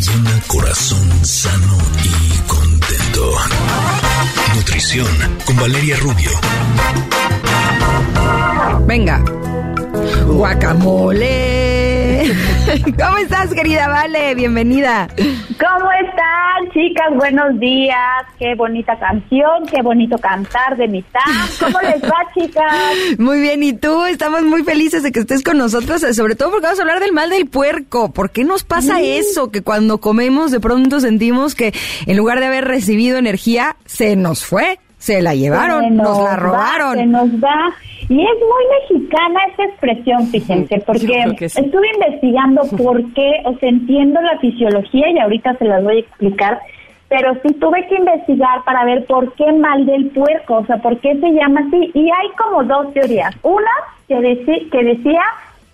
llena corazón sano y contento. Nutrición con Valeria Rubio. Venga. Guacamole. ¿Cómo estás, querida Vale? Bienvenida. ¿Cómo están, chicas? Buenos días. Qué bonita canción, qué bonito cantar de mitad. ¿Cómo les va, chicas? Muy bien, ¿y tú? Estamos muy felices de que estés con nosotros, eh, sobre todo porque vamos a hablar del mal del puerco. ¿Por qué nos pasa eso? Que cuando comemos de pronto sentimos que en lugar de haber recibido energía, se nos fue, se la llevaron, nos, la robaron. se nos va. Y es muy mexicana esa expresión, fíjense, porque estuve investigando por qué, o sea, entiendo la fisiología y ahorita se las voy a explicar, pero sí tuve que investigar para ver por qué mal del puerco, o sea, por qué se llama así. Y hay como dos teorías. Una que, deci que decía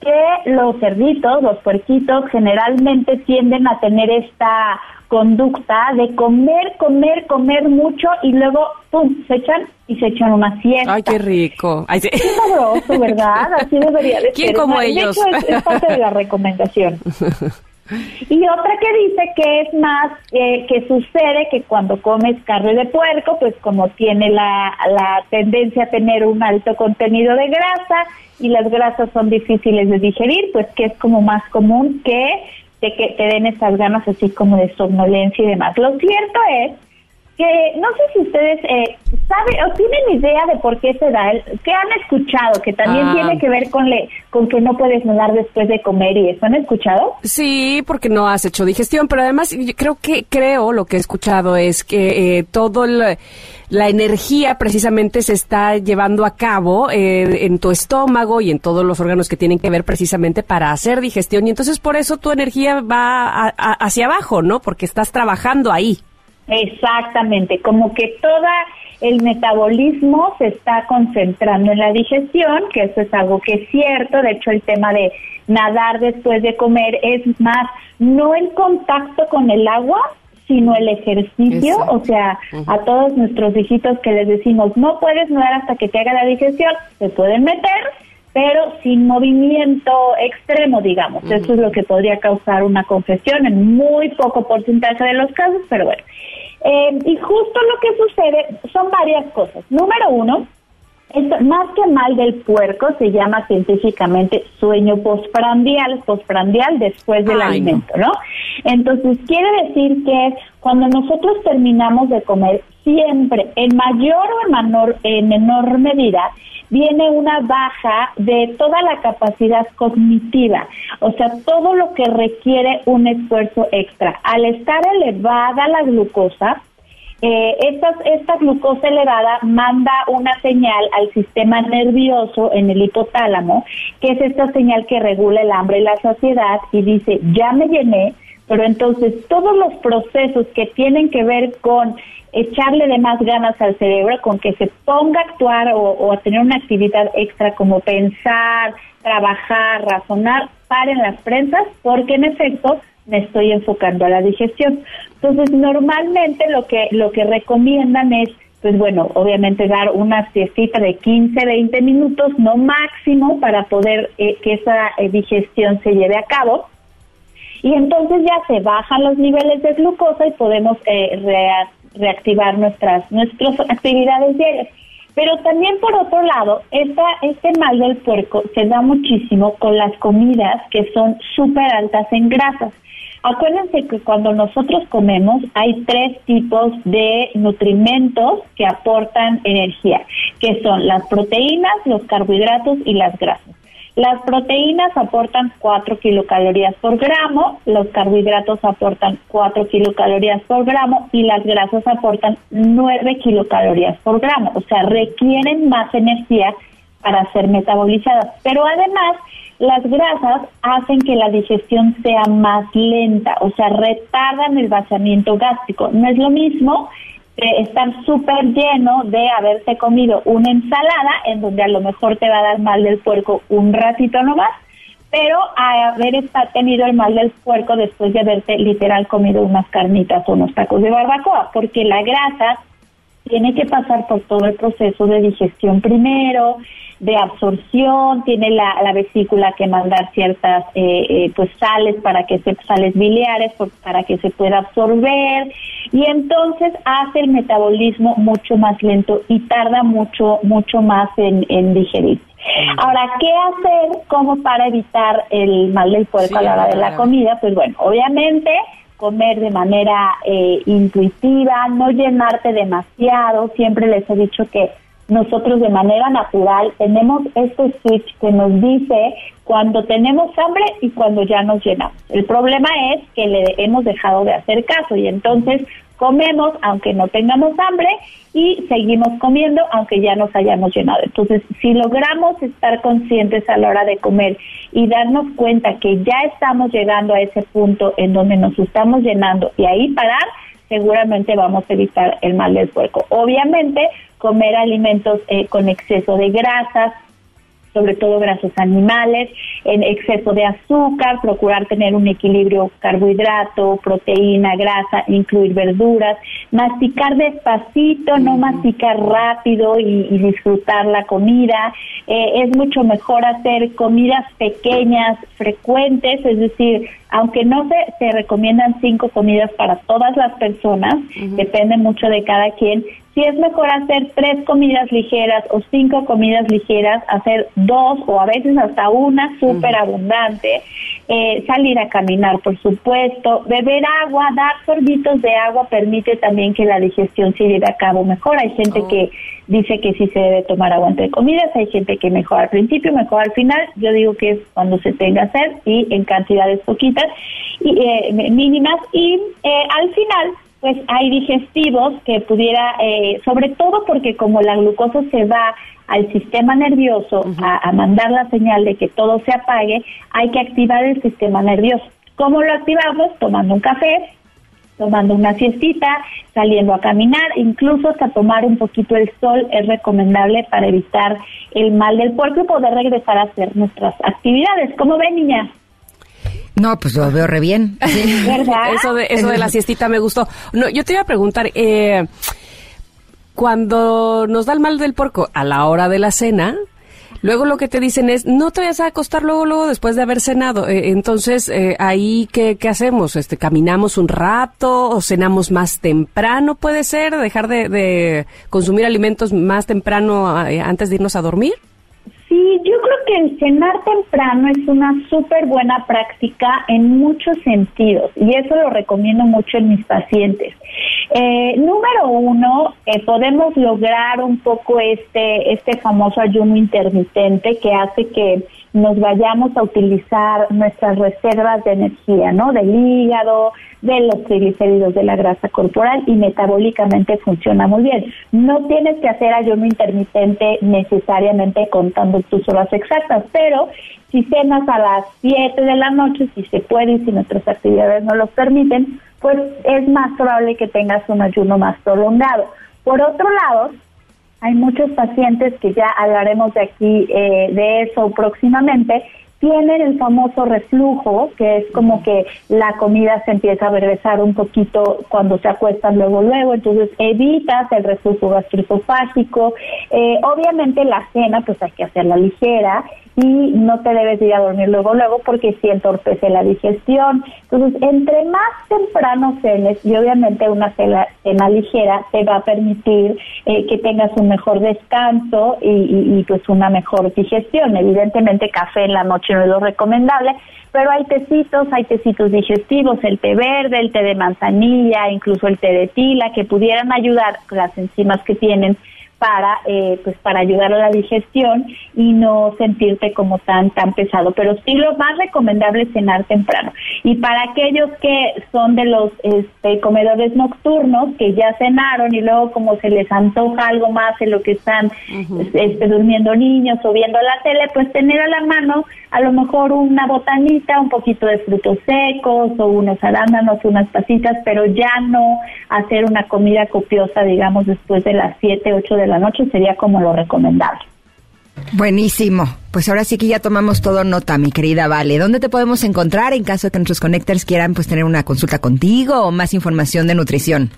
que los cerditos, los puerquitos, generalmente tienden a tener esta conducta de comer, comer, comer mucho y luego, pum, se echan y se echan una siesta. Ay, qué rico. Ay, sí. Qué sabroso, ¿verdad? Así debería de ¿Quién como ellos? De hecho, es, parte de la recomendación. Y otra que dice que es más eh, que sucede que cuando comes carne de puerco, pues como tiene la, la tendencia a tener un alto contenido de grasa y las grasas son difíciles de digerir, pues que es como más común que de que te den estas ganas así como de somnolencia y demás. Lo cierto es que no sé si ustedes eh, saben o tienen idea de por qué se da, el, que han escuchado, que también Ah. tiene que ver con, le, con que no puedes nadar después de comer y eso, ¿han escuchado? Sí, porque no has hecho digestión, pero además yo creo que creo lo que he escuchado es que eh, todo el- la energía precisamente se está llevando a cabo eh, en tu estómago y en todos los órganos que tienen que ver precisamente para hacer digestión y entonces por eso tu energía va a- a- hacia abajo, ¿no? Porque estás trabajando ahí. Exactamente, como que toda el metabolismo se está concentrando en la digestión, que eso es algo que es cierto, de hecho el tema de nadar después de comer es más no el contacto con el agua, sino el ejercicio, Exacto. o sea, a todos nuestros hijitos que les decimos, no puedes nadar hasta que te haga la digestión, se pueden meter, pero sin movimiento extremo, digamos. Eso es lo que podría causar una congestión en muy poco porcentaje de los casos, pero bueno. Eh, y justo lo que sucede son varias cosas. Número uno, es más que mal del puerco se llama científicamente sueño postprandial, postprandial después del Ay, no. alimento, ¿no? Entonces quiere decir que cuando nosotros terminamos de comer, siempre, en mayor o en menor, en menor medida, viene una baja de toda la capacidad cognitiva, o sea, todo lo que requiere un esfuerzo extra. Al estar elevada la glucosa, eh, esta, esta glucosa elevada manda una señal al sistema nervioso en el hipotálamo, que es esta señal que regula el hambre y la saciedad y dice, ya me llené, pero entonces todos los procesos que tienen que ver con echarle de más ganas al cerebro, con que se ponga a actuar o, o a tener una actividad extra como pensar, trabajar, razonar, paren las prensas, porque en efecto me estoy enfocando a la digestión. Entonces, normalmente lo que lo que recomiendan es pues bueno, obviamente dar una siestita de 15, 20 minutos, no máximo, para poder eh, que esa eh, digestión se lleve a cabo. Y entonces ya se bajan los niveles de glucosa y podemos eh, rea- reactivar nuestras, nuestras actividades diarias. Pero también por otro lado, esta, este mal del puerco se da muchísimo con las comidas que son súper altas en grasas. Acuérdense que cuando nosotros comemos hay tres tipos de nutrimentos que aportan energía, que son las proteínas, los carbohidratos y las grasas. Las proteínas aportan 4 kilocalorías por gramo, los carbohidratos aportan 4 kilocalorías por gramo y las grasas aportan 9 kilocalorías por gramo. O sea, requieren más energía para ser metabolizadas. Pero además, las grasas hacen que la digestión sea más lenta, o sea, retardan el vaciamiento gástrico. No es lo mismo que estar súper lleno de haberte comido una ensalada en donde a lo mejor te va a dar mal del puerco un ratito nomás, pero a haber esta- tenido el mal del puerco después de haberte literal comido unas carnitas o unos tacos de barbacoa, porque la grasa tiene que pasar por todo el proceso de digestión primero, de absorción, tiene la, la vesícula que mandar ciertas eh, eh, pues sales para que se sales biliares para que se pueda absorber y entonces hace el metabolismo mucho más lento y tarda mucho mucho más en, en digerir. Ahora, ¿qué hacer como para evitar el mal del puerco a la hora de la comida? Pues bueno, obviamente comer de manera eh, intuitiva, no llenarte demasiado. Siempre les he dicho que nosotros de manera natural tenemos este switch que nos dice cuando tenemos hambre y cuando ya nos llenamos. El problema es que le hemos dejado de hacer caso y entonces comemos aunque no tengamos hambre y seguimos comiendo aunque ya nos hayamos llenado. Entonces, si logramos estar conscientes a la hora de comer y darnos cuenta que ya estamos llegando a ese punto en donde nos estamos llenando y ahí parar, seguramente vamos a evitar el mal del puerco. Obviamente, comer alimentos eh, con exceso de grasas, sobre todo grasas animales, en exceso de azúcar, procurar tener un equilibrio carbohidrato, proteína, grasa, incluir verduras, masticar despacito, no masticar rápido y, disfrutar la comida. Eh, es mucho mejor hacer comidas pequeñas, frecuentes, es decir, aunque no se, se recomiendan cinco comidas para todas las personas, depende mucho de cada quien, si es mejor hacer tres comidas ligeras o cinco comidas ligeras, hacer dos o a veces hasta una súper abundante, eh, salir a caminar, por supuesto, beber agua, dar sorbitos de agua permite también que la digestión se lleve a cabo mejor. Hay gente oh. que dice que sí se debe tomar agua entre comidas, hay gente que mejor al principio, mejor al final. Yo digo que es cuando se tenga sed y en cantidades poquitas y eh, mínimas y eh, al final pues hay digestivos que pudiera, eh, sobre todo porque como la glucosa se va al sistema nervioso a, mandar la señal de que todo se apague, hay que activar el sistema nervioso. ¿Cómo lo activamos? Tomando un café, tomando una siestita, saliendo a caminar, incluso hasta tomar un poquito el sol es recomendable para evitar el mal del cuerpo y poder regresar a hacer nuestras actividades. ¿Cómo ven, niña? No, pues lo veo re bien. Eso de, eso de la siestita me gustó. No, yo te iba a preguntar, eh, cuando nos da el mal del porco a la hora de la cena, luego lo que te dicen es, no te vayas a acostar luego, luego después de haber cenado. Eh, entonces, eh, ahí, ¿qué, ¿qué, hacemos? Este, ¿Caminamos un rato o cenamos más temprano? ¿Puede ser? ¿Dejar de, de consumir alimentos más temprano antes de irnos a dormir? Sí, yo creo que el cenar temprano es una súper buena práctica en muchos sentidos y eso lo recomiendo mucho en mis pacientes. Eh, número uno, eh, podemos lograr un poco este, este famoso ayuno intermitente que hace que nos vayamos a utilizar nuestras reservas de energía, ¿no? Del hígado, de los triglicéridos, de la grasa corporal y metabólicamente funciona muy bien. No tienes que hacer ayuno intermitente necesariamente contando tus horas exactas, pero si cenas a las 7 de la noche, si se puede y si nuestras actividades no lo permiten, pues es más probable que tengas un ayuno más prolongado. Por otro lado, hay muchos pacientes que ya hablaremos de aquí eh, de eso próximamente. Tienen el famoso reflujo, que es como que la comida se empieza a regresar un poquito cuando se acuestan luego, luego, entonces evitas el reflujo gastroesofágico. Eh, obviamente la cena, pues hay que hacerla ligera y no te debes ir a dormir luego, luego, porque si entorpece la digestión. Entonces, entre más temprano cenes y obviamente una cena, ligera te va a permitir eh, que tengas un mejor descanso y, y pues una mejor digestión. Evidentemente, café en la noche no es lo recomendable, pero hay tecitos, hay tecitos digestivos, el té verde, el té de manzanilla, incluso el té de tila, que pudieran ayudar las enzimas que tienen para eh, pues para ayudar a la digestión y no sentirte como tan tan pesado. Pero sí lo más recomendable es cenar temprano. Y para aquellos que son de los este, comedores nocturnos que ya cenaron y luego como se les antoja algo más en lo que están este, durmiendo niños o viendo la tele pues tener a la mano a lo mejor una botanita un poquito de frutos secos o unos arándanos unas pasitas pero ya no hacer una comida copiosa digamos después de las 7 8 de la noche sería como lo recomendable. Buenísimo. Pues ahora sí que ya tomamos todo nota, mi querida Vale. ¿Dónde te podemos encontrar en caso de que nuestros connectors quieran pues tener una consulta contigo o más información de nutrición?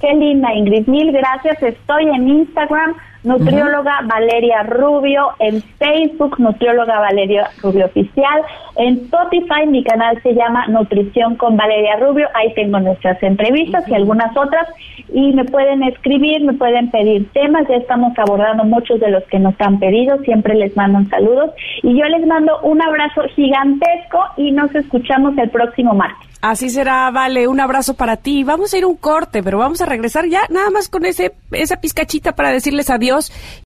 Qué linda, Ingrid. Mil gracias. Estoy en Instagram, nutrióloga Valeria Rubio, en Facebook, nutrióloga Valeria Rubio Oficial, en Spotify, mi canal se llama Nutrición con Valeria Rubio. Ahí tengo nuestras entrevistas y algunas otras. Y me pueden escribir, me pueden pedir temas. Ya estamos abordando muchos de los que nos han pedido. Siempre les mando saludos. Y yo les mando un abrazo gigantesco y nos escuchamos el próximo martes. Así será, vale, un abrazo para ti. Vamos a ir un corte, pero vamos a regresar ya nada más con ese esa pizcachita para decirles adiós